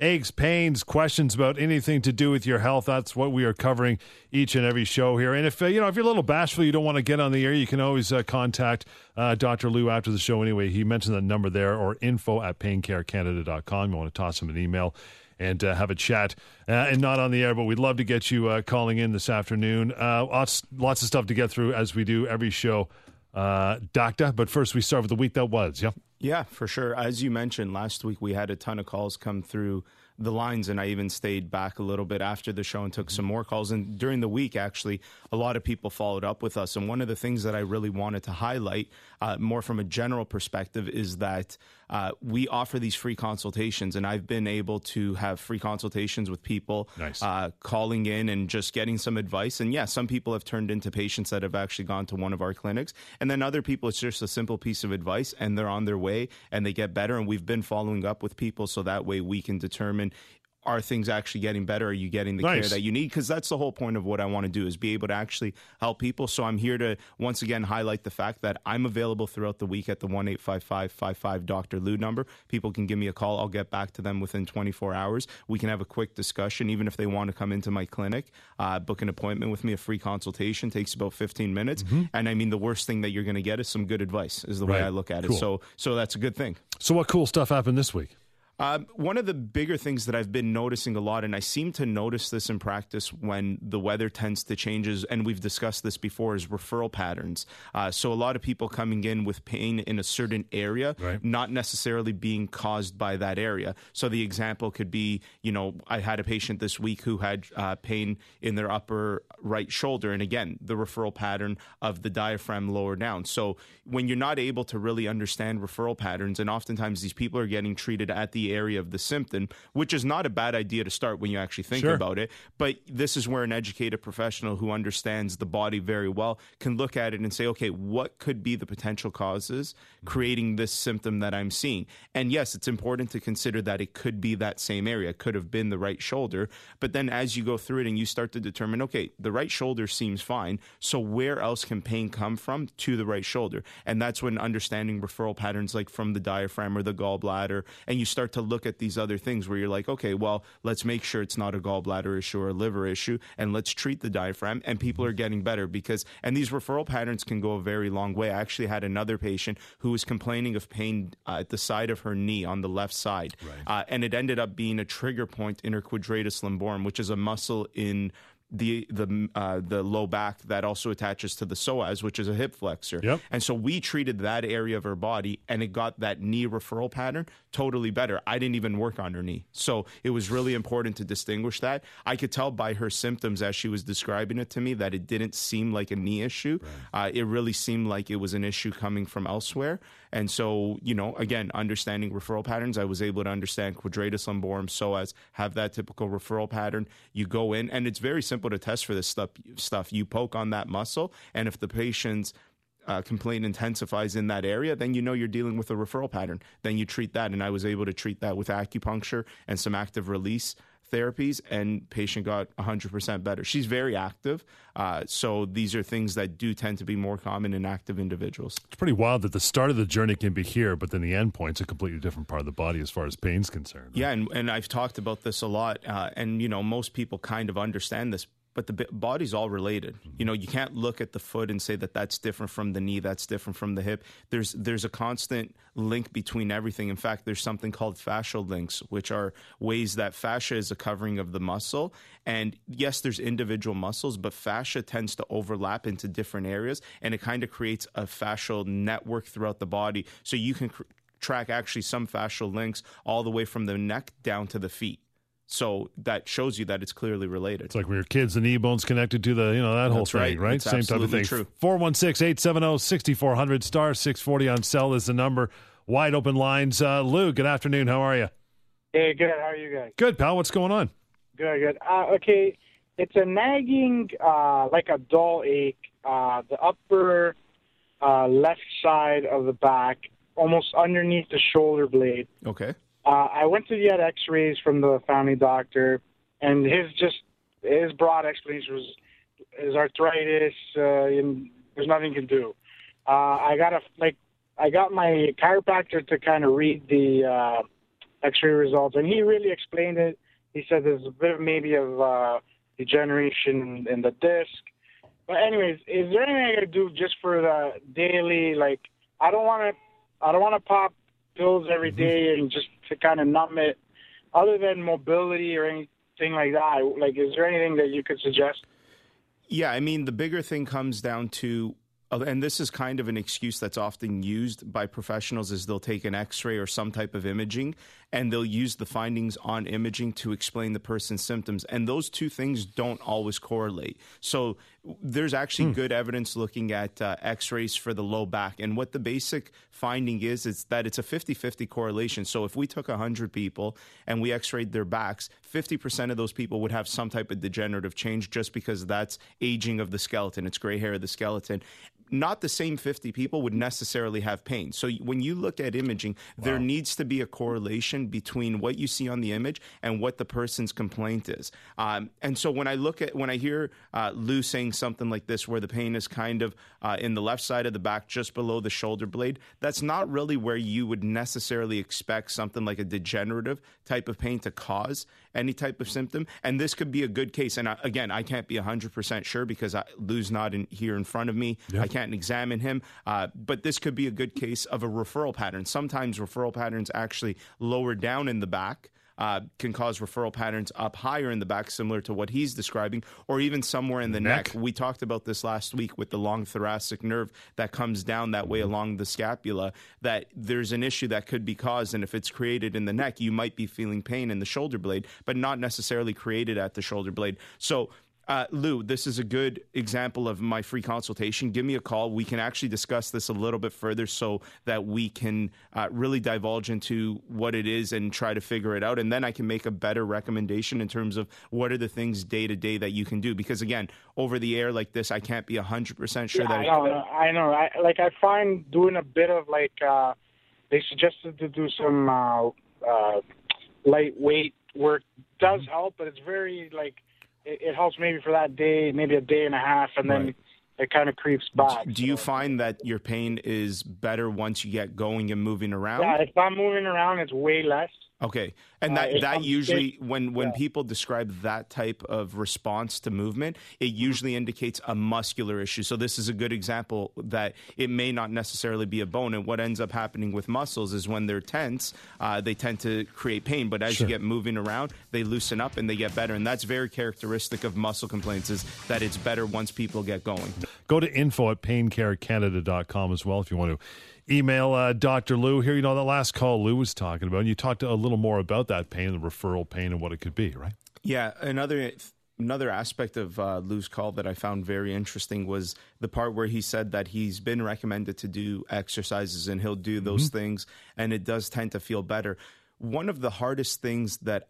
aches, pains, questions about anything to do with your health. That's what we are covering each and every show here. And if uh, you know if you're a little bashful, you don't want to get on the air, you can always uh, contact uh, Dr. Lou after the show. Anyway, he mentioned the number there or info at paincarecanada.com. You want to toss him an email and uh, have a chat. Uh, and not on the air, but we'd love to get you uh, calling in this afternoon. Uh, lots, lots of stuff to get through as we do every show. Uh, Doctor, but first we start with the week that was. Yeah. Yeah, for sure. As you mentioned last week, we had a ton of calls come through the lines, and I even stayed back a little bit after the show and took some more calls. And during the week, actually, a lot of people followed up with us. And one of the things that I really wanted to highlight, uh, more from a general perspective, is that uh, we offer these free consultations, and I've been able to have free consultations with people Nice. uh, calling in and just getting some advice. And yeah, some people have turned into patients that have actually gone to one of our clinics, and then other people, it's just a simple piece of advice, and they're on their way and they get better. And we've been following up with people so that way we can determine. Are things actually getting better? Are you getting the Nice. care that you need? Because that's the whole point of what I want to do is be able to actually help people. So I'm here to once again highlight the fact that I'm available throughout the week at the one eight five five five five Dr. Lou number. People can give me a call. I'll get back to them within 24 hours. We can have a quick discussion, even if they want to come into my clinic, uh, book an appointment with me. A free consultation takes about 15 minutes. And I mean, the worst thing that you're going to get is some good advice. Is the way Mm-hmm. I look at Cool. it. So so that's a good thing. So, what cool stuff happened this week? Um, one of the bigger things that I've been noticing a lot, and I seem to notice this in practice when the weather tends to change, changes, and we've discussed this before, is referral patterns. Uh, so a lot of people coming in with pain in a certain area, Right. not necessarily being caused by that area. So the example could be, you know, I had a patient this week who had uh, pain in their upper right shoulder, and again, the referral pattern of the diaphragm lower down. So when you're not able to really understand referral patterns, and oftentimes these people are getting treated at the area of the symptom, which is not a bad idea to start when you actually think Sure. about it. But this is where an educated professional who understands the body very well can look at it and say, okay, what could be the potential causes creating this symptom that I'm seeing? And yes, it's important to consider that it could be that same area, it could have been the right shoulder. But then as you go through it and you start to determine, okay, the right shoulder seems fine. So where else can pain come from to the right shoulder? And that's when understanding referral patterns like from the diaphragm or the gallbladder, and you start to look at these other things where you're like, okay, well, let's make sure it's not a gallbladder issue or a liver issue, and let's treat the diaphragm. And people are getting better because, and these referral patterns can go a very long way. I actually had another patient who was complaining of pain uh, at the side of her knee on the left side, uh, and it ended up being a trigger point in her quadratus lumborum, which is a muscle in the the uh, the low back that also attaches to the psoas, which is a hip flexor. Yep. And so we treated that area of her body, and it got that knee referral pattern totally better. I didn't even work on her knee, so it was really important to distinguish that. I could tell by her symptoms as she was describing it to me that it didn't seem like a knee issue. Uh, it really seemed like it was an issue coming from elsewhere. And so, you know, again, understanding referral patterns, I was able to understand quadratus lumborum, psoas, have that typical referral pattern. You go in, and it's very simple to test for this stuff. Stuff you poke on that muscle, and if the patient's uh, complaint intensifies in that area, then you know you're dealing with a referral pattern. Then you treat that, and I was able to treat that with acupuncture and some active release therapies, and patient got 100% better. She's very active, uh, so these are things that do tend to be more common in active individuals. It's pretty wild that the start of the journey can be here, but then the end point's a completely different part of the body as far as pain's concerned. Yeah, and, and I've talked about this a lot, uh, and you know most people kind of understand this, but the body's all related. You know, you can't look at the foot and say that that's different from the knee, that's different from the hip. There's there's a constant link between everything. In fact, there's something called fascial links, which are ways that fascia is a covering of the muscle. And yes, there's individual muscles, but fascia tends to overlap into different areas, and it kind of creates a fascial network throughout the body. So you can cr- track actually some fascial links all the way from the neck down to the feet. So that shows you that it's clearly related. It's like when your kids, the knee bone's connected to the, you know, that whole That's thing, right. right? It's Same type of absolutely thing. true. 416 870 6400 star 640 on cell is the number. Wide open lines. Uh, Lou, good afternoon. How are you? Hey, good. How are you guys? Good, pal. What's going on? Good, good. Uh, okay, it's a nagging, uh, like a dull ache, uh, the upper uh, left side of the back, almost underneath the shoulder blade. Okay. Uh, I went to get X-rays from the family doctor, and his just his broad explanation was his arthritis. Uh, and there's nothing you can do. Uh, I got a like I got my chiropractor to kind of read the uh, X-ray results, and he really explained it. He said there's a bit of maybe of uh, degeneration in the disc. But anyways, is there anything I could do just for the daily? Like, I don't want to, I don't want to pop pills every day and just to kind of numb it. Other than mobility or anything like that, like, is there anything that you could suggest? Yeah, I mean, the bigger thing comes down to uh, and this is kind of an excuse that's often used by professionals is they'll take an x-ray or some type of imaging and they'll use the findings on imaging to explain the person's symptoms. And those two things don't always correlate. So there's actually hmm. good evidence looking at uh, x-rays for the low back. And what the basic finding is is that it's a 50-50 correlation. So if we took 100 people and we x-rayed their backs 50% of those people would have some type of degenerative change just because that's aging of the skeleton. It's gray hair of the skeleton not the same 50 people would necessarily have pain. So when you look at imaging, wow. there needs to be a correlation between what you see on the image and what the person's complaint is. Um, and so when I look at, when I hear uh, Lou saying something like this, where the pain is kind of uh, in the left side of the back, just below the shoulder blade, that's not really where you would necessarily expect something like a degenerative type of pain to cause any type of symptom. And this could be a good case. And I, again, I can't be 100% sure because I, Lou's not in, here in front of me. Yep. I can't examine him. Uh, but this could be a good case of a referral pattern. Sometimes referral patterns actually lower down in the back uh, can cause referral patterns up higher in the back, similar to what he's describing, or even somewhere in the neck. neck. We talked about this last week with the long thoracic nerve that comes down that way along the scapula, that there's an issue that could be caused. And if it's created in the neck, you might be feeling pain in the shoulder blade, but not necessarily created at the shoulder blade. So uh, Lou, this is a good example of my free consultation. Give me a call. We can actually discuss this a little bit further so that we can uh, really divulge into what it is and try to figure it out. And then I can make a better recommendation in terms of what are the things day to day that you can do. Because again, over the air like this, I can't be 100% sure yeah, that I know. I know. I, like, I find doing a bit of like, uh, they suggested to do some uh, uh, lightweight work does mm-hmm. help, but it's very like it, it helps maybe for that day, maybe a day and a half, and then right. it kind of creeps back. Do you find that your pain is better once you get going and moving around? Yeah, if I'm moving around, it's way less. Okay, and that uh, that usually when when yeah. people describe that type of response to movement, it usually indicates a muscular issue. So this is a good example that it may not necessarily be a bone. And what ends up happening with muscles is when they're tense, uh, they tend to create pain. But as sure. you get moving around, they loosen up and they get better. And that's very characteristic of muscle complaints is that it's better once people get going. Go to info at paincarecanada.com as well if you want to email uh, Dr. Lou here. You know, the last call Lou was talking about, and you talked a little more about that pain, the referral pain, and what it could be, right? Yeah. Another another aspect of uh, Lou's call that I found very interesting was the part where he said that he's been recommended to do exercises and he'll do those mm-hmm. things, and it does tend to feel better. One of the hardest things that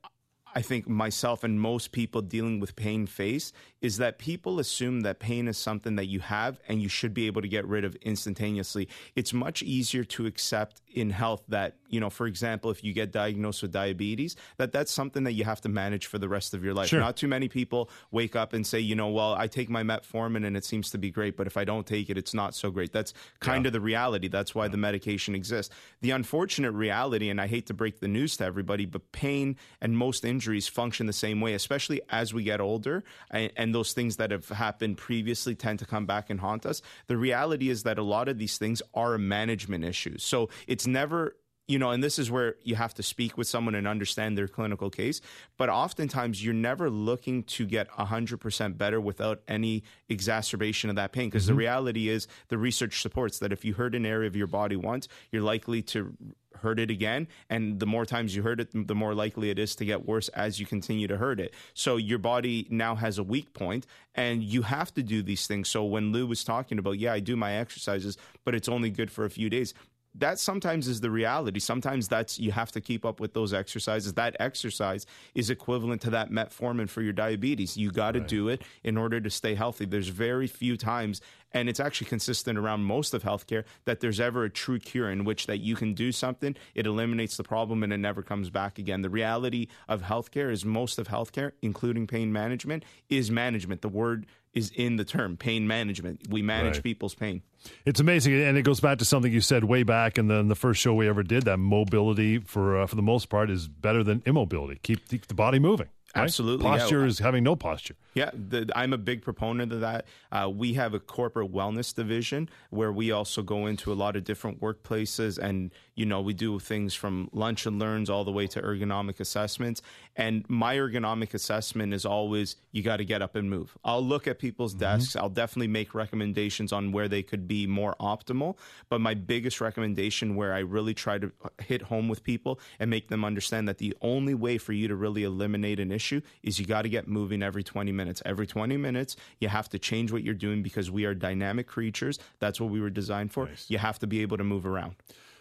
I think myself and most people dealing with pain face is that people assume that pain is something that you have and you should be able to get rid of instantaneously. It's much easier to accept in health that, you know, for example, if you get diagnosed with diabetes, that that's something that you have to manage for the rest of your life. Sure. Not too many people wake up and say, you know, well, I take my metformin and it seems to be great, but if I don't take it, it's not so great. That's kind yeah. of the reality. That's why the mm. medication exists. The unfortunate reality, and I hate to break the news to everybody, but pain and most injuries function the same way, especially as we get older and, and those things that have happened previously tend to come back and haunt us. The reality is that a lot of these things are management issues. So it's never you know, and this is where you have to speak with someone and understand their clinical case. But oftentimes, you're never looking to get 100% better without any exacerbation of that pain. Because mm-hmm. the reality is, the research supports that if you hurt an area of your body once, you're likely to hurt it again. And the more times you hurt it, the more likely it is to get worse as you continue to hurt it. So your body now has a weak point and you have to do these things. So when Lou was talking about, yeah, I do my exercises, but it's only good for a few days that sometimes is the reality. Sometimes that's you have to keep up with those exercises. That exercise is equivalent to that metformin for your diabetes. You got to right. do it in order to stay healthy. There's very few times and it's actually consistent around most of healthcare that there's ever a true cure in which that you can do something, it eliminates the problem, and it never comes back again. The reality of healthcare is most of healthcare, including pain management, is management. The word is in the term pain management. We manage Right. people's pain. It's amazing, and it goes back to something you said way back in the, in the first show we ever did. That mobility, for uh, for the most part, is better than immobility. Keep, keep the body moving. Right? Absolutely, yeah. posture is having no posture. Yeah, the, I'm a big proponent of that. Uh, we have a corporate wellness division where we also go into a lot of different workplaces, and you know we do things from lunch and learns all the way to ergonomic assessments. And my ergonomic assessment is always you got to get up and move. I'll look at people's desks. I'll definitely make recommendations on where they could be more optimal. But my biggest recommendation, where I really try to hit home with people and make them understand that the only way for you to really eliminate an issue is you got to get moving every 20 minutes. Every 20 minutes, you have to change what you're doing because we are dynamic creatures. That's what we were designed for. You have to be able to move around.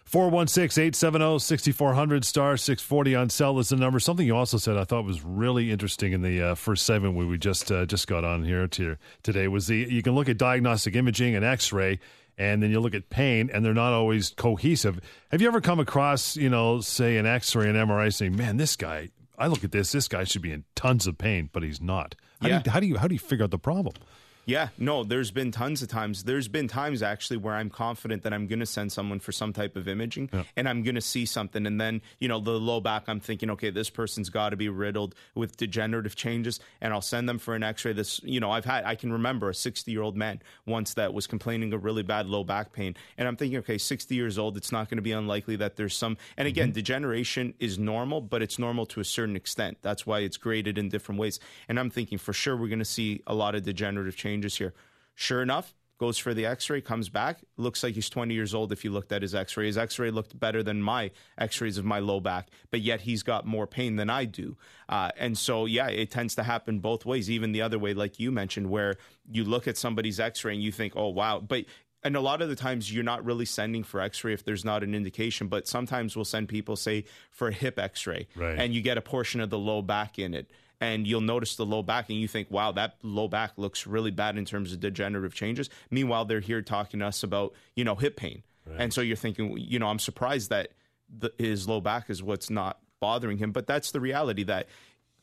416 870 6400 star 640 on cell is the number. Something you also said I thought was really interesting in the uh, first segment we we just uh, just got on here to, today was the you can look at diagnostic imaging and X-ray, and then you look at pain, and they're not always cohesive. Have you ever come across you know say an X-ray and MRI saying, man, this guy. I look at this. This guy should be in tons of pain, but he's not. How, Yeah. do, you, how do you how do you figure out the problem? Yeah, no, there's been tons of times. There's been times actually where I'm confident that I'm going to send someone for some type of imaging and I'm going to see something. And then, you know, the low back, I'm thinking, okay, this person's got to be riddled with degenerative changes. And I'll send them for an x ray. This, you know, I've had, I can remember a 60 year old man once that was complaining of really bad low back pain. And I'm thinking, okay, 60 years old, it's not going to be unlikely that there's some, and again, mm-hmm. degeneration is normal, but it's normal to a certain extent. That's why it's graded in different ways. And I'm thinking for sure we're going to see a lot of degenerative changes here. Sure enough, goes for the x-ray comes back. Looks like he's 20 years old if you looked at his x-ray. His x-ray looked better than my x-rays of my low back but yet he's got more pain than i do. Uh, and so yeah it tends to happen both ways even the other way like you mentioned where you look at somebody's x-ray and you think oh wow. But and a lot of the times you're not really sending for x-ray if there's not an indication but sometimes we'll send people say for a hip x-ray Right. and you get a portion of the low back in it and you'll notice the low back and you think wow that low back looks really bad in terms of degenerative changes. Meanwhile they're here talking to us about you know hip pain. And so you're thinking you know i'm surprised that the, his low back is what's not bothering him but that's the reality that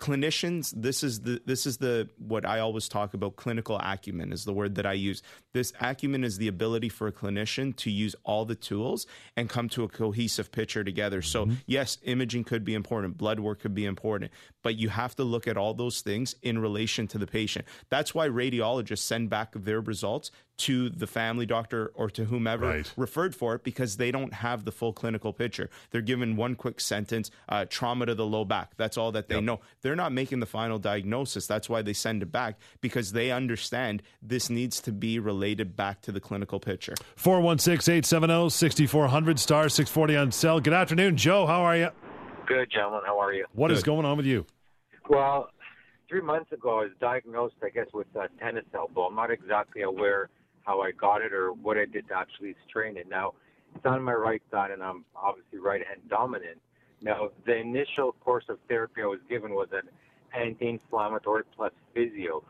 clinicians this is the this is the what i always talk about clinical acumen is the word that i use this acumen is the ability for a clinician to use all the tools and come to a cohesive picture together so yes imaging could be important blood work could be important but you have to look at all those things in relation to the patient that's why radiologists send back their results to the family doctor or to whomever Right. referred for it because they don't have the full clinical picture. They're given one quick sentence, uh, trauma to the low back. That's all that they know. They're not making the final diagnosis. That's why they send it back because they understand this needs to be related back to the clinical picture. 416 870 6400 star 640 on cell. Good afternoon, Joe. How are you? Good, gentlemen. How are you? What is Good. going on with you? Well, three months ago, I was diagnosed, I guess, with a tennis elbow. I'm not exactly aware how I got it or what I did to actually strain it. Now, it's on my right side, and I'm obviously right hand dominant. Now, the initial course of therapy I was given was an anti-inflammatory plus physio,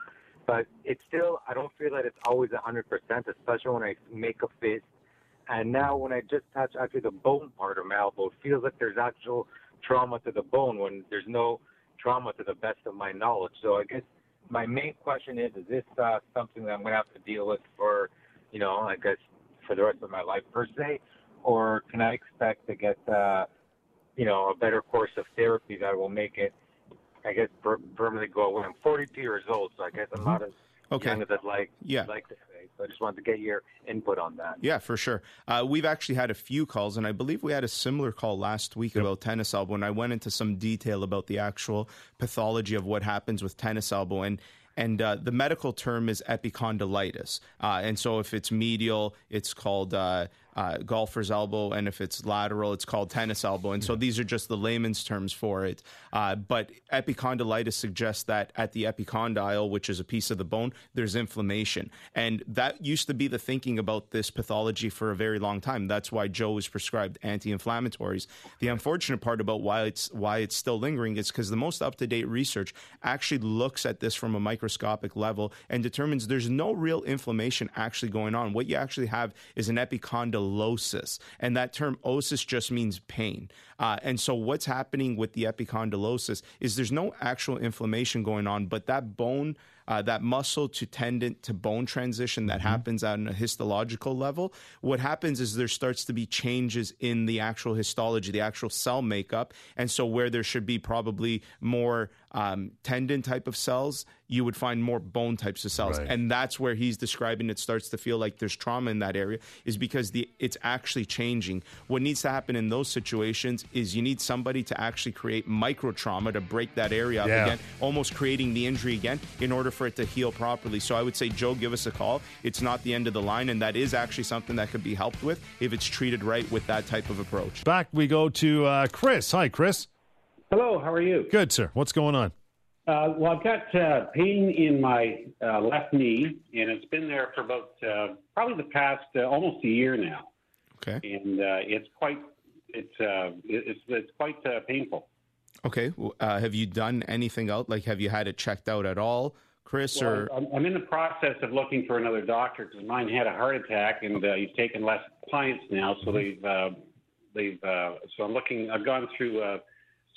but it's still I don't feel that it's always 100%, especially when I make a fist. And now, when I just touch actually the bone part of my elbow, it feels like there's actual trauma to the bone when there's no trauma to the best of my knowledge. So I guess my main question is: Is this uh, something that I'm going to have to deal with for, you know, I guess for the rest of my life per se, or can I expect to get, uh, you know, a better course of therapy that will make it, I guess, per- permanently go away? I'm 42 years old, so I guess I'm not as Okay. young as I'd like Yeah. like to say. So I just wanted to get your input on that. Yeah, for sure. Uh, we've actually had a few calls, and I believe we had a similar call last week about tennis elbow. And I went into some detail about the actual pathology of what happens with tennis elbow. And and uh, the medical term is epicondylitis. Uh, and so if it's medial, it's called uh, uh, golfer's elbow, and if it's lateral, it's called tennis elbow. And so these are just the layman's terms for it. Uh, but epicondylitis suggests that at the epicondyle, which is a piece of the bone, there's inflammation. And that used to be the thinking about this pathology for a very long time. That's why Joe was prescribed anti-inflammatories. The unfortunate part about why it's why it's still lingering is because the most up-to-date research actually looks at this from a microscopic level and determines there's no real inflammation actually going on. What you actually have is an epicondylosis, and that term osis just means pain. Uh, and so what's happening with the epicondylosis is there's no actual inflammation going on, but that bone uh, that muscle to tendon to bone transition that mm-hmm. happens on a histological level, what happens is there starts to be changes in the actual histology, the actual cell makeup. And so, where there should be probably more um, tendon type of cells, you would find more bone types of cells. Right. And that's where he's describing it starts to feel like there's trauma in that area, is because the it's actually changing. What needs to happen in those situations is you need somebody to actually create micro trauma to break that area up yeah. again, almost creating the injury again in order for it to heal properly. So I would say, Joe, give us a call. It's not the end of the line, and that is actually something that could be helped with if it's treated right with that type of approach. Back we go to uh, Chris. Hi, Chris. Hello, how are you? Good, sir. What's going on? Uh, well, I've got uh, pain in my uh, left knee, and it's been there for about uh, probably the past uh, almost a year now. Okay. And uh, it's quite it's it's it's quite painful. Okay. have you done anything else? Like, have you had it checked out at all? Chris? Well, or I'm in the process of looking for another doctor because mine had a heart attack and uh, he's taken less clients now. So mm-hmm. they've uh, they've uh, so I'm looking. I've gone through uh,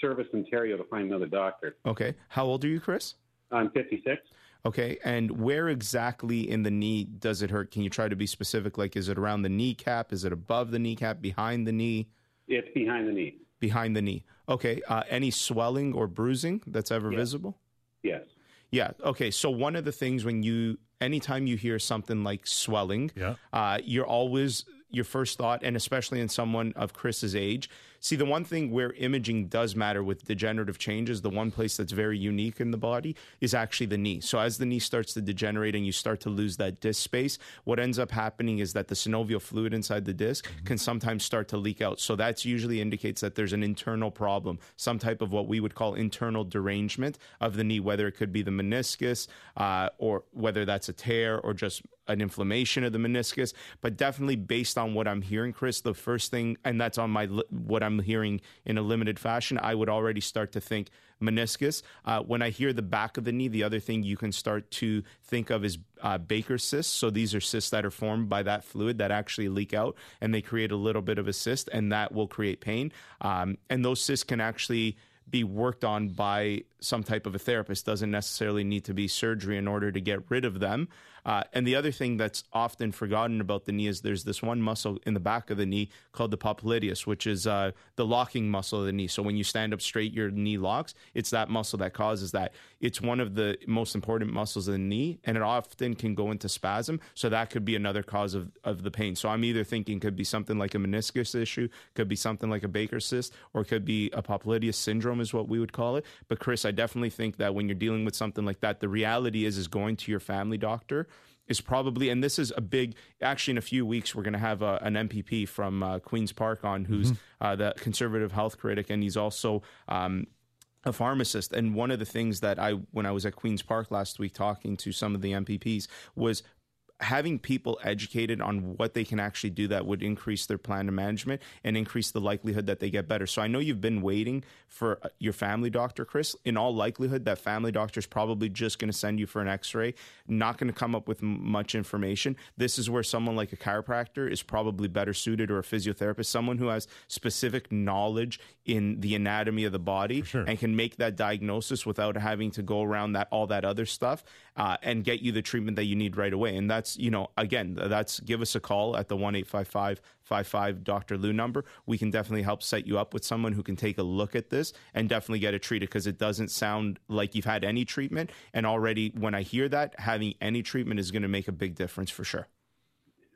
Service Ontario to find another doctor. Okay, how old are you, Chris? I'm 56. Okay, and where exactly in the knee does it hurt? Can you try to be specific? Like, is it around the kneecap? Is it above the kneecap? Behind the knee? It's behind the knee. Behind the knee. Okay. Uh, any swelling or bruising that's ever yes. visible? Yes. Yeah. Okay. So one of the things when you, anytime you hear something like swelling, yeah. Uh, you're always your first thought, and especially in someone of Chris's age. See, the one thing where imaging does matter with degenerative changes, the one place that's very unique in the body is actually the knee. So as the knee starts to degenerate and you start to lose that disc space, what ends up happening is that the synovial fluid inside the disc mm-hmm. can sometimes start to leak out. So that's usually indicates that there's an internal problem, some type of what we would call internal derangement of the knee, whether it could be the meniscus uh, or whether that's a tear or just an inflammation of the meniscus, but definitely based on what I'm hearing, Chris, the first thing, and that's on my what I'm hearing in a limited fashion, I would already start to think meniscus. Uh, when I hear the back of the knee, the other thing you can start to think of is uh, Baker cysts. So these are cysts that are formed by that fluid that actually leak out, and they create a little bit of a cyst, and that will create pain. Um, and those cysts can actually be worked on by some type of a therapist. Doesn't necessarily need to be surgery in order to get rid of them. Uh, and the other thing that's often forgotten about the knee is there's this one muscle in the back of the knee called the popliteus, which is uh, the locking muscle of the knee. So when you stand up straight, your knee locks. It's that muscle that causes that. It's one of the most important muscles of the knee, and it often can go into spasm. So that could be another cause of, of the pain. So I'm either thinking could be something like a meniscus issue, could be something like a Baker cyst, or could be a popliteus syndrome, is what we would call it. But Chris, I definitely think that when you're dealing with something like that, the reality is is going to your family doctor is probably, and this is a big. Actually, in a few weeks, we're going to have a, an MPP from uh, Queens Park on, who's mm-hmm. uh, the conservative health critic, and he's also. Um, a pharmacist and one of the things that I when I was at Queens Park last week talking to some of the MPPs was having people educated on what they can actually do that would increase their plan of management and increase the likelihood that they get better. So I know you've been waiting for uh, your family doctor, Chris. In all likelihood, that family doctor is probably just going to send you for an x-ray, not going to come up with much information. This is where someone like a chiropractor is probably better suited or a physiotherapist, someone who has specific knowledge in the anatomy of the body sure. and can make that diagnosis without having to go around that all that other stuff uh, and get you the treatment that you need right away. And that's, you know, again, that's give us a call at the 1 855 Dr. Lou number. We can definitely help set you up with someone who can take a look at this and definitely get it treated because it doesn't sound like you've had any treatment. And already, when I hear that, having any treatment is going to make a big difference for sure.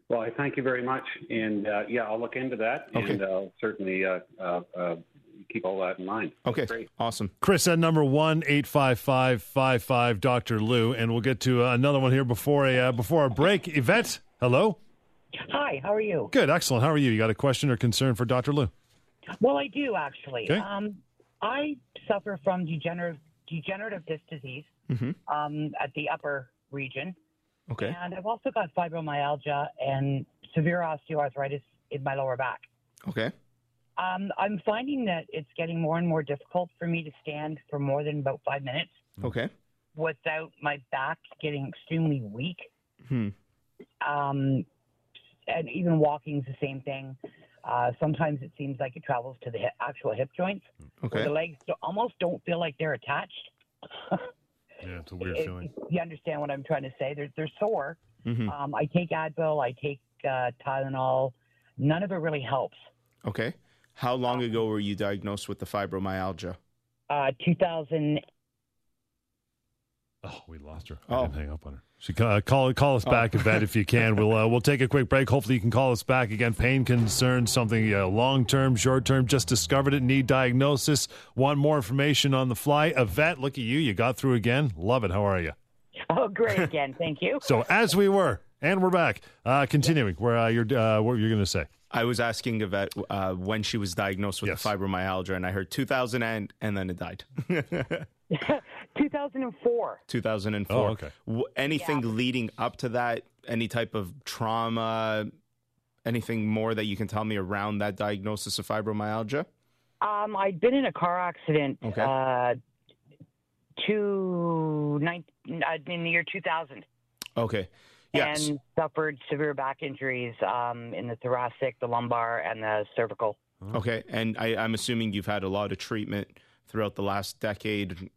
Well, I thank you very much, and uh, yeah, I'll look into that, okay. and I'll certainly uh, uh, uh keep all that in mind. Okay, awesome. Chris at number one eight five five five five Dr. Lou, and we'll get to uh, another one here before a uh, before our break. Yvette, hello. Hi, how are you? Good, excellent. How are you? You got a question or concern for Dr. Lou? Well, I do actually. Okay. Um, I suffer from degenerative degenerative disc disease Mhm. um, at the upper region, Okay. and I've also got fibromyalgia and severe osteoarthritis in my lower back. Okay. Um, I'm finding that it's getting more and more difficult for me to stand for more than about five minutes Okay. without my back getting extremely weak. Hmm. Um, and even walking's the same thing. Uh, sometimes it seems like it travels to the hip, actual hip joints. Okay. the legs almost don't feel like they're attached. Yeah, it's a weird If- feeling. if you understand what I'm trying to say? They're they're sore. Mhm. Um, I take Advil, I take uh, Tylenol. None of it really helps. Okay. How long ago were you diagnosed with the fibromyalgia? Uh, 2000. Oh, we lost her. I Oh. didn't hang up on her. She uh, call call us back, Yvette, if you can. We'll uh, we'll take a quick break. Hopefully, you can call us back again. Pain concerns, something uh, long term, short term. Just discovered it. Need diagnosis. Want more information on the fly? Yvette, look at you. You got through again. Love it. How are you? Oh, great again. Thank you. So as we were, and we're back. Uh, continuing. Where uh, you're uh, what you're going to say? I was asking Yvette uh, when she was diagnosed with Yes. the fibromyalgia, and I heard 2000 and, and then it died. 2004. 2004. Oh, okay. W- anything leading up to that? Any type of trauma? Anything more that you can tell me around that diagnosis of fibromyalgia? Um, I'd been in a car accident. Okay. Uh, two, nine, uh, in the year 2000. Okay. Yes. and suffered severe back injuries um, in the thoracic, the lumbar, and the cervical. Okay. And I, I'm assuming you've had a lot of treatment throughout the last decade.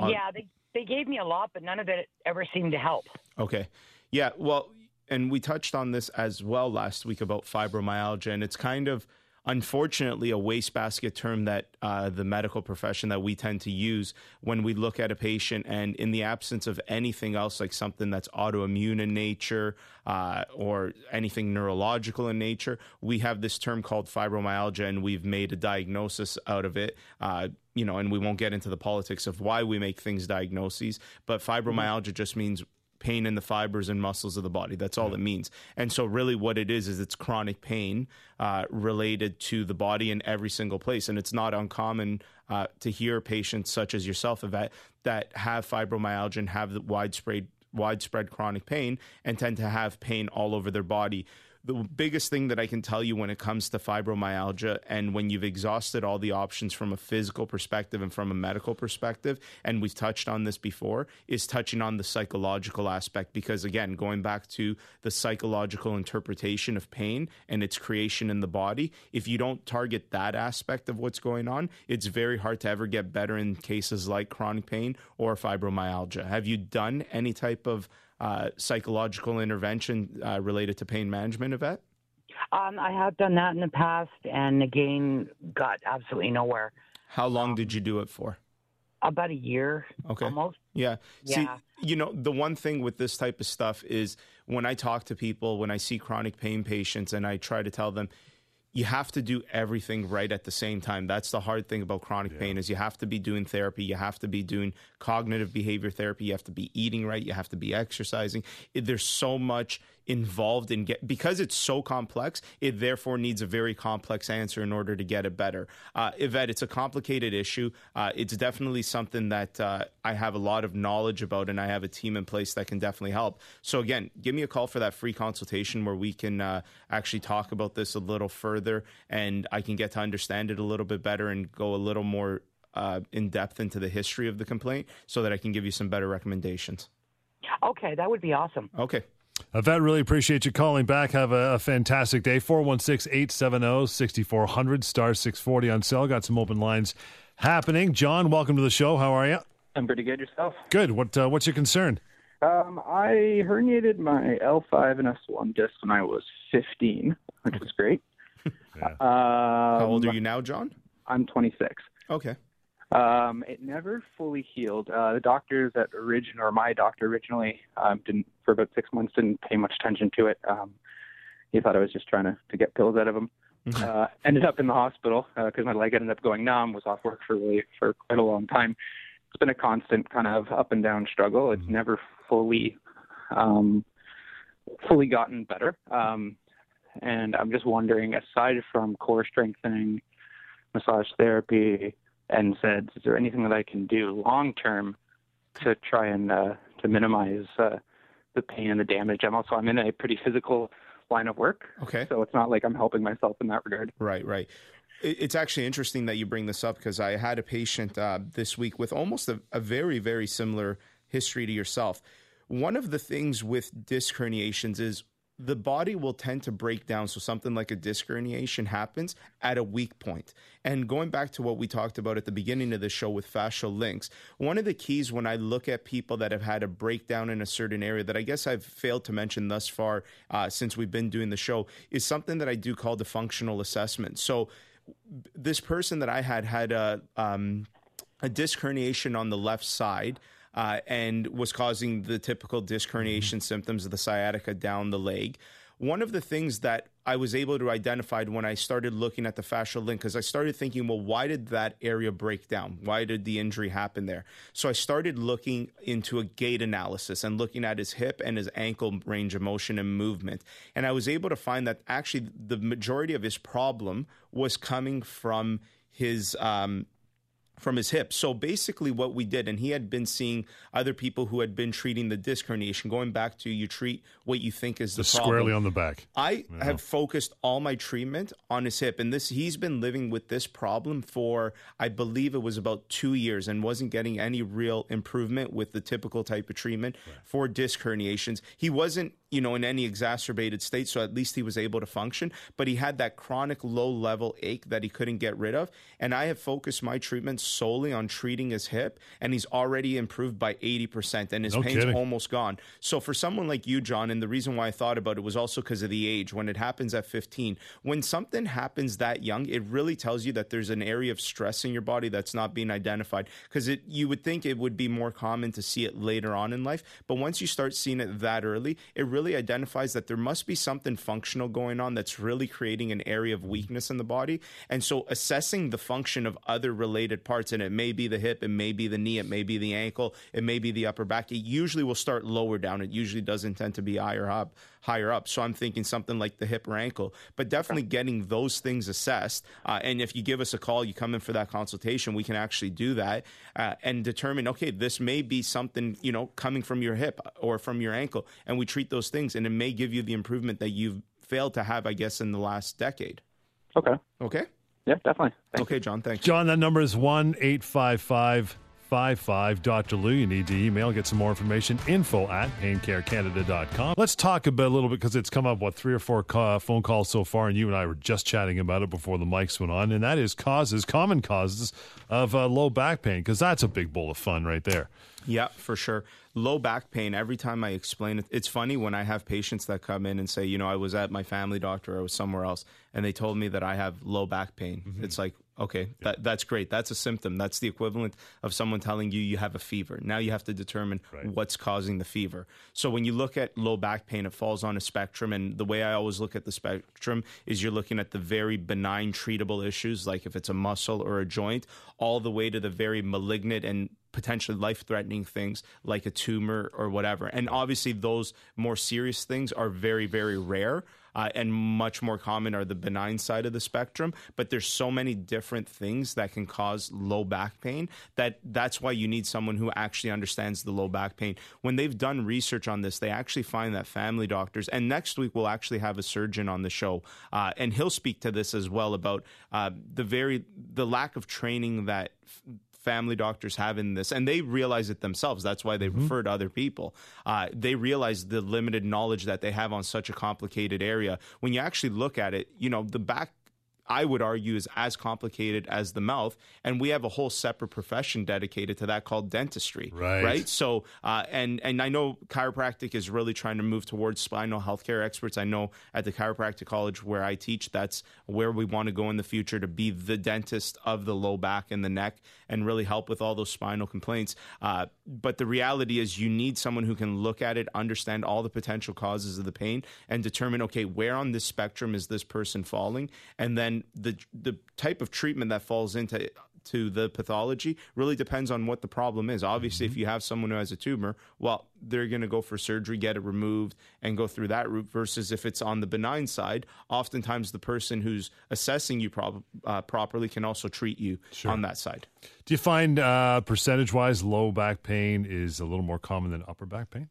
on- yeah, they they gave me a lot, but none of it ever seemed to help. Okay. Yeah. Well, and we touched on this as well last week about fibromyalgia, and it's kind of unfortunately a wastebasket term that uh, the medical profession that we tend to use when we look at a patient and in the absence of anything else like something that's autoimmune in nature uh, or anything neurological in nature we have this term called fibromyalgia and we've made a diagnosis out of it uh, you know and we won't get into the politics of why we make things diagnoses but fibromyalgia just means pain in the fibers and muscles of the body. That's all it means. And so, really, what it is is it's chronic pain uh, related to the body in every single place. And it's not uncommon uh, to hear patients such as yourself, Yvette, that have fibromyalgia and have the widespread widespread chronic pain and tend to have pain all over their body. The biggest thing that I can tell you when it comes to fibromyalgia and when you've exhausted all the options from a physical perspective and from a medical perspective, and we've touched on this before, is touching on the psychological aspect. Because again, going back to the psychological interpretation of pain and its creation in the body, if you don't target that aspect of what's going on, it's very hard to ever get better in cases like chronic pain or fibromyalgia. Have you done any type of uh, psychological intervention uh, related to pain management, Yvette? Um, I have done that in the past, and again, got absolutely nowhere. How long did you do it for? About a year, Okay. almost. Yeah. See, Yeah. you know, the one thing with this type of stuff is when I talk to people, when I see chronic pain patients, and I try to tell them, you have to do everything right at the same time. That's the hard thing about chronic pain is you have to be doing therapy, you have to be doing cognitive behavior therapy, you have to be eating right, you have to be exercising. There's so much involved in get because it's so complex. It therefore needs a very complex answer in order to get it better. Uh, Yvette, it's a complicated issue. Uh, it's definitely something that uh, I have a lot of knowledge about, and I have a team in place that can definitely help. So again, give me a call for that free consultation where we can uh, actually talk about this a little further, and I can get to understand it a little bit better and go a little more uh, in depth into the history of the complaint, so that I can give you some better recommendations. Okay, that would be awesome. Okay. Yvette, really appreciate you calling back. Have a, a fantastic day. 416 870 6400 star 640 on cell. Got some open lines happening. John, welcome to the show. How are you? I'm pretty good yourself. Good. What uh, What's your concern? Um, I herniated my L5 and S1 disc when I was 15, which was great. Yeah. Um, How old are you now, John? I'm 26. Okay. Um, it never fully healed. Uh, the doctors at Origin, or my doctor originally, um, didn't for about six months didn't pay much attention to it. Um, he thought I was just trying to, to get pills out of him. Uh, ended up in the hospital because my leg ended up going numb. Was off work for really for quite a long time. It's been a constant kind of up and down struggle. It's never fully um, fully gotten better. Um, and I'm just wondering, aside from core strengthening, massage therapy, NSAIDs, is there anything that I can do long term to try and uh, to minimize uh, the pain and the damage? I'm also I'm in a pretty physical line of work, Okay. so it's not like I'm helping myself in that regard. Right, right. It's actually interesting that you bring this up because I had a patient uh, this week with almost a, a very, very similar history to yourself. One of the things with disc herniations is the body will tend to break down. So something like a disc herniation happens at a weak point. And going back to what we talked about at the beginning of the show with fascial links, one of the keys when I look at people that have had a breakdown in a certain area that I guess I've failed to mention thus far uh, since we've been doing the show is something that I do call the functional assessment. So this person that I had had a um, a disc herniation on the left side. Uh, and was causing the typical disc herniation symptoms of the sciatica down the leg. One of the things that I was able to identify when I started looking at the fascial link, because I started thinking, well, why did that area break down? Why did the injury happen there? So I started looking into a gait analysis and looking at his hip and his ankle range of motion and movement. And I was able to find that actually the majority of his problem was coming from his um, from his hip. So basically, what we did, and he had been seeing other people who had been treating the disc herniation, going back to you treat what you think is the Just problem. squarely on the back. I have focused all my treatment on his hip, and this he's been living with this problem for I believe it was about two years, and wasn't getting any real improvement with the typical type of treatment for disc herniations. He wasn't, you know, in any exacerbated state, so at least he was able to function. But he had that chronic low level ache that he couldn't get rid of, and I have focused my treatment solely on treating his hip, and he's already improved by eighty percent, and his No pain's kidding. almost gone. So for someone like you, John, and the reason why I thought about it was also because of the age. When it happens at 15, when something happens that young, it really tells you that there's an area of stress in your body that's not being identified. Because it, you would think it would be more common to see it later on in life, but once you start seeing it that early, it really identifies that there must be something functional going on that's really creating an area of weakness in the body. And so assessing the function of other related parts, and it may be the hip, it may be the knee, it may be the ankle, it may be the upper back. It usually will start lower down. It usually doesn't tend to be higher up. Higher up, so I'm thinking something like the hip or ankle, but definitely getting those things assessed. Uh, and if you give us a call, you come in for that consultation, we can actually do that uh, and determine, okay, this may be something you know coming from your hip or from your ankle, and we treat those things, and it may give you the improvement that you've failed to have, I guess, in the last decade. Okay. Okay. Yeah, definitely. Thank Okay, John. Thanks. John, that number is 1 855 55 Dr. Lou. You need to email, get some more information. Info at paincarecanada.com. Let's talk about a little bit because it's come up, what, three or four ca- phone calls so far, and you and I were just chatting about it before the mics went on, and that is causes, common causes of uh, low back pain because that's a big bowl of fun right there. Yeah, for sure. Low back pain, every time I explain it, it's funny when I have patients that come in and say, you know, I was at my family doctor, I was somewhere else, and they told me that I have low back pain. Mm-hmm. It's like, okay, that, that's great. That's a symptom. That's the equivalent of someone telling you you have a fever. Now you have to determine what's causing the fever. So when you look at low back pain, it falls on a spectrum. And the way I always look at the spectrum is you're looking at the very benign treatable issues, like if it's a muscle or a joint, all the way to the very malignant and potentially life threatening things like a tumor or whatever. And obviously, those more serious things are very, very rare. Uh, and much more common are the benign side of the spectrum but there's so many different things that can cause low back pain that that's why you need someone who actually understands the low back pain. When they've done research on this they actually find that family doctors and next week we'll actually have a surgeon on the show uh, and he'll speak to this as well about uh, the very the lack of training that family doctors have in this, and they realize it themselves. That's why they refer to other people. Uh, they realize the limited knowledge that they have on such a complicated area. When you actually look at it, you know, the back. I would argue is as complicated as the mouth, and we have a whole separate profession dedicated to that called dentistry. Right. Right. So, uh, and and I know chiropractic is really trying to move towards spinal healthcare experts. I know at the chiropractic college where I teach, that's where we want to go in the future to be the dentist of the low back and the neck, and really help with all those spinal complaints. Uh, but the reality is, you need someone who can look at it, understand all the potential causes of the pain, and determine, okay, where on this spectrum is this person falling, and then the the type of treatment that falls into to the pathology really depends on what the problem is. Obviously, if you have someone who has a tumor, well, they're going to go for surgery, get it removed, and go through that route. Versus if it's on the benign side, oftentimes the person who's assessing you prob- uh, properly can also treat you on that side. Do you find uh, percentage wise low back pain is a little more common than upper back pain?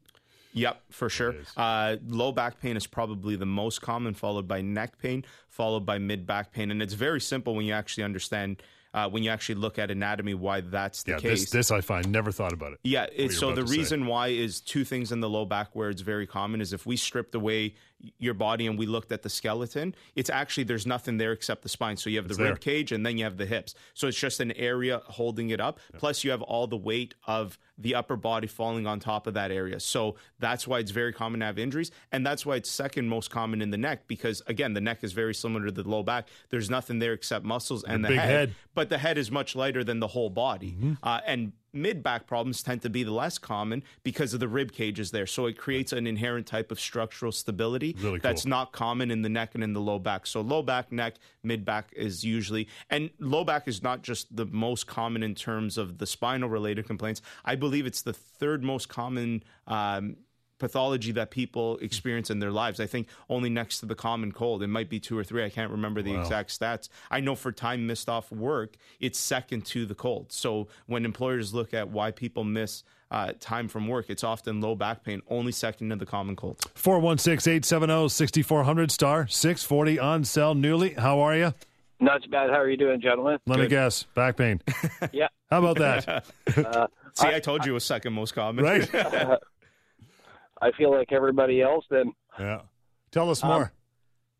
Yep, for sure. Uh, low back pain is probably the most common, followed by neck pain, followed by mid back pain. And it's very simple when you actually understand, uh, when you actually look at anatomy, why that's the Yeah, case. this this I find never thought about it. Yeah, it, so the to say. reason why is two things in the low back where it's very common is if we stripped away your body and we looked at the skeleton, it's actually there's nothing there except the spine. So you have the there. rib cage and then you have the hips. So it's just an area holding it up. Plus you have all the weight of the upper body falling on top of that area. So that's why it's very common to have injuries and that's why it's second most common in the neck because again the neck is very similar to the low back. There's nothing there except muscles and the big head. but the head is much lighter than the whole body. Mm-hmm. Uh, and mid back problems tend to be the less common because of the rib cages there. So it creates an inherent type of structural stability Really that's cool. not common in the neck and in the low back. So low back, neck, mid back is usually, and low back is not just the most common in terms of the spinal related complaints. I believe it's the third most common. Um, pathology that people experience in their lives. I think only next to the common cold. It might be two or three. I can't remember the exact stats. I know for time missed off work, it's second to the cold. So when employers look at why people miss uh, time from work, it's often low back pain, only second to the common cold. 416 870 6400 star 640 on sell newly. How are you? Not too bad. How are you doing, gentlemen? Let me guess. Back pain. Yeah. How about that? See, I, told you it was second most common. right? I feel like everybody else. Then Yeah. Tell us more.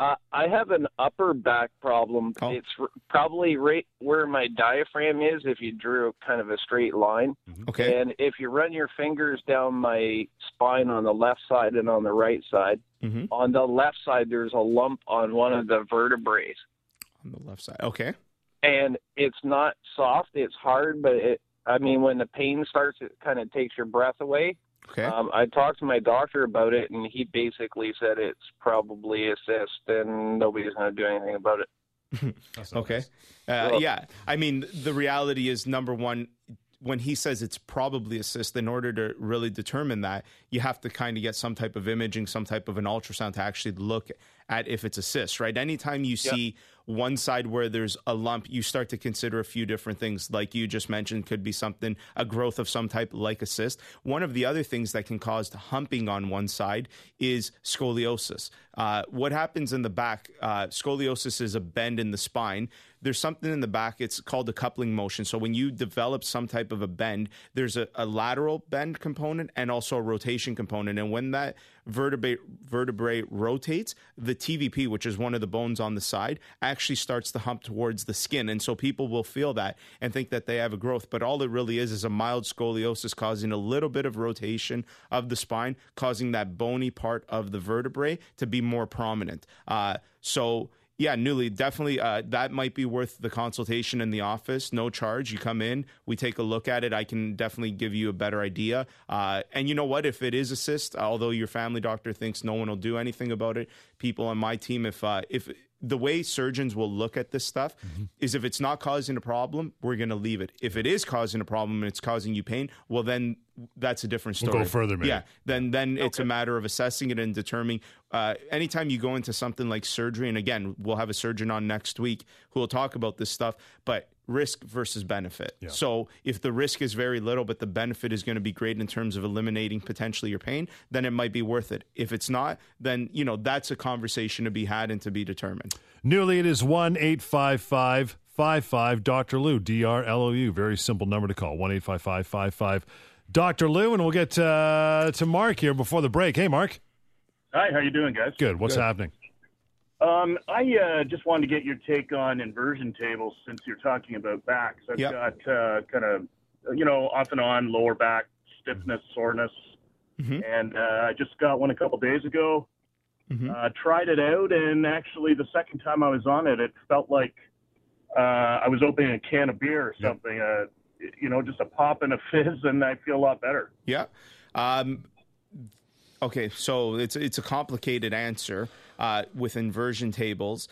uh, I have an upper back problem. Oh. It's r- probably right where my diaphragm is. If you drew kind of a straight line, okay. and if you run your fingers down my spine on the left side and on the right side, Mhm. on the left side there's a lump on one of the vertebrae, On the left side. Okay. and it's not soft. It's hard, but it. I mean, when the pain starts, it kind of takes your breath away. Okay. Um, I talked to my doctor about it, and he basically said it's probably a cyst, and nobody's going to do anything about it. Okay. Uh, Well- yeah. I mean, the reality is number one, when he says it's probably a cyst, in order to really determine that, you have to kind of get some type of imaging, some type of an ultrasound to actually look at if it's a cyst, right? Anytime you see one side where there's a lump, you start to consider a few different things. Like you just mentioned, could be something, a growth of some type like a cyst. One of the other things that can cause humping on one side is scoliosis. Uh, what happens in the back? Uh, scoliosis is a bend in the spine. There's something in the back. It's called a coupling motion. So when you develop some type of a bend, there's a, a lateral bend component and also a rotation component. And when that vertebrae vertebrae rotates, the TVP, which is one of the bones on the side, actually starts to hump towards the skin. And so people will feel that and think that they have a growth, but all it really is is a mild scoliosis causing a little bit of rotation of the spine, causing that bony part of the vertebrae to be more prominent. Uh, so yeah, Newly, definitely uh, that might be worth the consultation in the office. No charge. You come in, we take a look at it. I can definitely give you a better idea. Uh, and you know what? If it is a cyst, although your family doctor thinks no one will do anything about it, people on my team, if uh, if the way surgeons will look at this stuff is if it's not causing a problem, we're going to leave it. If it is causing a problem and it's causing you pain, well, then that's a different We'll story. go further, maybe. Yeah, then then it's a matter of assessing it and determining. Uh, anytime you go into something like surgery, and again, we'll have a surgeon on next week who will talk about this stuff, but risk versus benefit. So if the risk is very little, but the benefit is going to be great in terms of eliminating potentially your pain, then it might be worth it. If it's not, then you know that's a conversation to be had and to be determined. Newly, it is 1 855 55 Dr. Lou, D R L O U. Very simple number to call 1 855 Dr. Lou. And we'll get uh, to Mark here before the break. Hey, Mark. Hi, how you doing, guys? Good. What's happening? Um, I uh, just wanted to get your take on inversion tables since you're talking about backs. I've Yep. got uh, kind of, you know, off and on lower back stiffness, soreness, Mhm. and uh, I just got one a couple days ago. Mhm. Uh, tried it out, and actually, the second time I was on it, it felt like uh, I was opening a can of beer or something. Uh, you know, just a pop and a fizz, and I feel a lot better. Yeah. Um, okay, so it's it's a complicated answer uh, with inversion tables.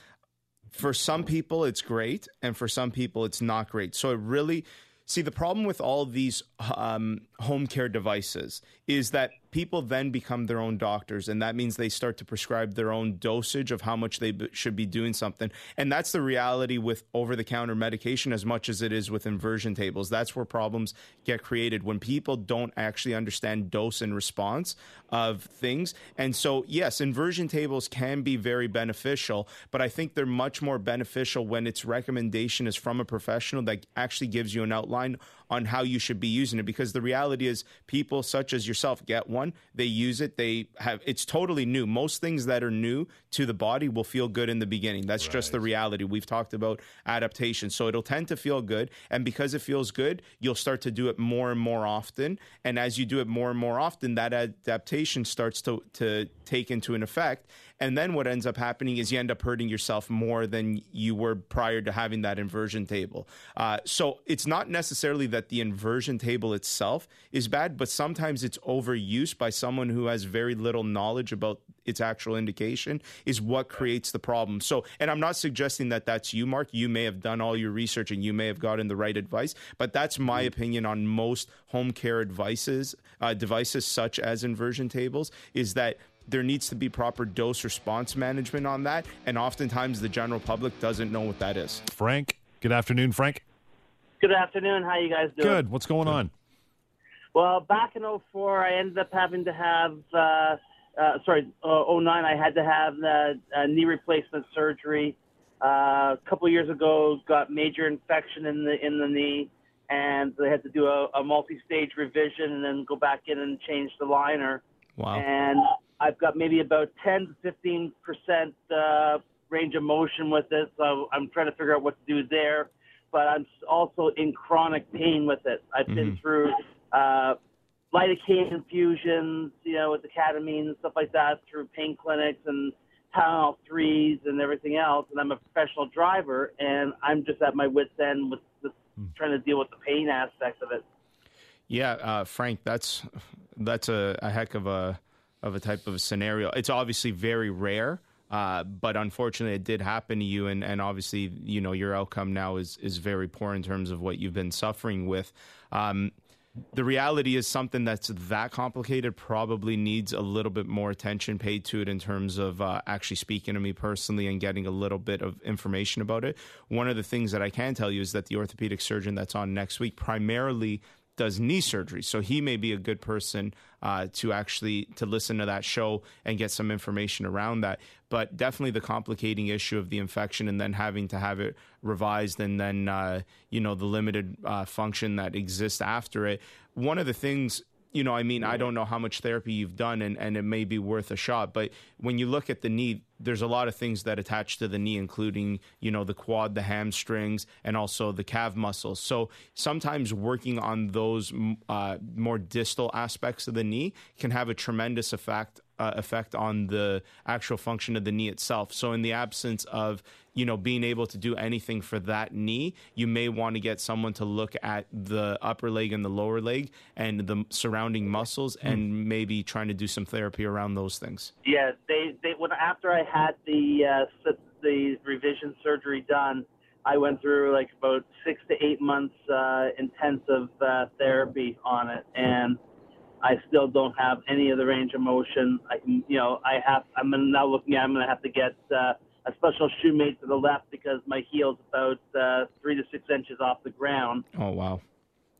for some people it's great and for some people it's not great so it really see the problem with all these um, home care devices is that people then become their own doctors and that means they start to prescribe their own dosage of how much they b- should be doing something. And that's the reality with over-the-counter medication as much as it is with inversion tables. That's where problems get created when people don't actually understand dose and response of things. And so yes inversion tables can be very beneficial but i think they're much more beneficial when its recommendation is from a professional that actually gives you an outline on how you should be using it. Because the reality is people such as yourself get one they use it they have it's totally new. Most things that are new to the body will feel good in the beginning. That's right. just the reality. We've talked about adaptation. So it'll tend to feel good and because it feels good you'll start to do it more and more often. And as you do it more and more often that adaptation starts to to take into an effect and then what ends up happening is you end up hurting yourself more than you were prior to having that inversion table. Uh, so it's not necessarily that the inversion table itself is bad, but sometimes it's overuse by someone who has very little knowledge about its actual indication is what creates the problem. So, and I'm not suggesting that that's you, Mark. You may have done all your research and you may have gotten the right advice, but that's my mm-hmm. opinion on most home care advices, uh, devices such as inversion tables, is that there needs to be proper dose response management on that. And oftentimes the general public doesn't know what that is. Frank, good afternoon, Frank. Good afternoon. How you guys doing? Good. What's going on? Well, back in 04, I ended up having to have, uh, uh, sorry, uh, 09, I had to have the uh, knee replacement surgery. Uh, a couple years ago, got major infection in the in the knee, and they had to do a, a multi-stage revision and then go back in and change the liner. Wow. And I've got maybe about 10 to 15 percent uh, range of motion with it, so I'm trying to figure out what to do there. But I'm also in chronic pain with it. I've mm-hmm. been through uh, lidocaine infusions, you know, with the ketamine and stuff like that, through pain clinics and Tylenol threes and everything else. And I'm a professional driver, and I'm just at my wits' end with, with mm. trying to deal with the pain aspect of it. Yeah, uh, Frank, that's that's a, a heck of a of a type of a scenario. It's obviously very rare. Uh, but unfortunately, it did happen to you, and, and obviously, you know, your outcome now is is very poor in terms of what you've been suffering with. Um, the reality is something that's that complicated probably needs a little bit more attention paid to it in terms of uh, actually speaking to me personally and getting a little bit of information about it. One of the things that I can tell you is that the orthopedic surgeon that's on next week primarily does knee surgery. So he may be a good person uh, to actually to listen to that show and get some information around that. But definitely the complicating issue of the infection and then having to have it revised and then uh, you know the limited uh, function that exists after it. One of the things you know, I mean, I don't know how much therapy you've done and, and it may be worth a shot, but when you look at the knee, there's a lot of things that attach to the knee, including, you know, the quad, the hamstrings, and also the calf muscles. So sometimes working on those uh, more distal aspects of the knee can have a tremendous effect uh, effect on the actual function of the knee itself. So in the absence of you know being able to do anything for that knee, you may want to get someone to look at the upper leg and the lower leg and the surrounding muscles, mm. and maybe trying to do some therapy around those things. Yeah, they they when after I had the uh, the revision surgery done. I went through like about six to eight months uh, intensive uh, therapy on it, and I still don't have any of the range of motion. I can, you know, I have. I'm now looking at. I'm going to have to get uh, a special shoe made to the left because my heel's about uh, three to six inches off the ground. Oh wow!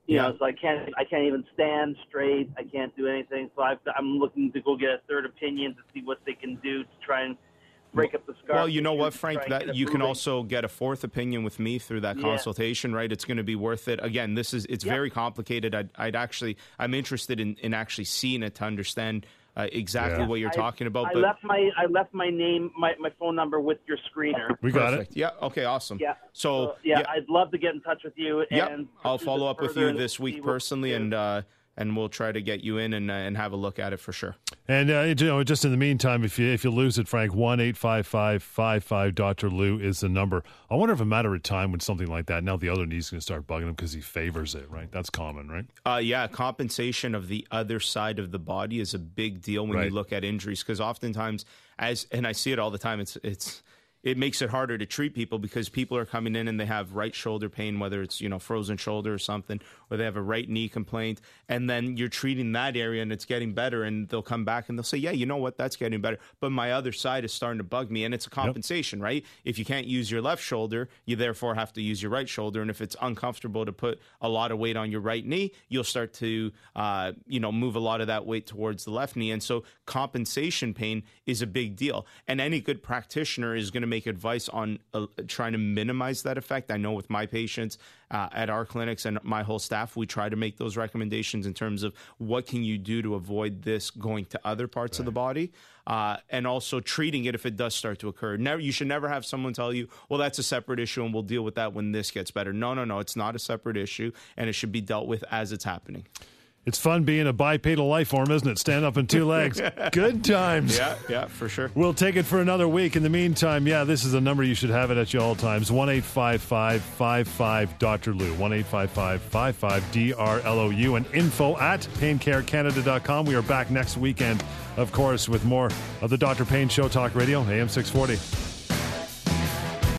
You yeah. know, so I can't. I can't even stand straight. I can't do anything. So I've, I'm looking to go get a third opinion to see what they can do to try and break up the scar. Well, you know what, Frank, that you can also get a fourth opinion with me through that yeah. consultation, right? It's going to be worth it. Again, this is it's yep. very complicated. I'd, I'd, actually I'm interested in, in actually seeing it to understand. Uh, exactly yeah. what you're I, talking about. I left my I left my name my, my phone number with your screener. We got Perfect. it. Yeah. Okay. Awesome. Yeah. So, so yeah, yeah, I'd love to get in touch with you. Yep. And I'll follow up with you this week personally, and uh, and we'll try to get you in and, uh, and have a look at it for sure. And uh, you know, just in the meantime, if you if you lose it, Frank, one eight five five five five Doctor Lou is the number. I wonder if a matter of time when something like that. Now the other knee's going to start bugging him because he favors it, right? That's common, right? Uh, yeah, compensation of the other side of the body is a big deal when right. you look at injuries because oftentimes, as and I see it all the time, it's it's it makes it harder to treat people because people are coming in and they have right shoulder pain, whether it's you know frozen shoulder or something, or they have a right knee complaint, and then you're treating that area and it's getting better, and they'll come back and they'll say, yeah, you know what, that's getting better, but my other side is starting to bug me, and it's a compensation, yep. right? If you can't use your left shoulder, you therefore have to use your right shoulder, and if it's uncomfortable to put a lot of weight on your right knee, you'll start to uh, you know move a lot of that weight towards the left knee, and so compensation pain is a big deal, and any good practitioner is going to make advice on uh, trying to minimize that effect. I know with my patients uh, at our clinics and my whole staff, we try to make those recommendations in terms of what can you do to avoid this going to other parts right. of the body, uh, and also treating it if it does start to occur. Never, you should never have someone tell you, "Well, that's a separate issue, and we'll deal with that when this gets better." No, no, no, it's not a separate issue, and it should be dealt with as it's happening. It's fun being a bipedal life form, isn't it? Stand up on two legs. Good times. Yeah, yeah, for sure. We'll take it for another week. In the meantime, yeah, this is a number you should have it at you all times. 1 55 Dr. Lou. 1 55 D R L O U. And info at paincarecanada.com. We are back next weekend, of course, with more of the Dr. Payne Show Talk Radio, AM 640.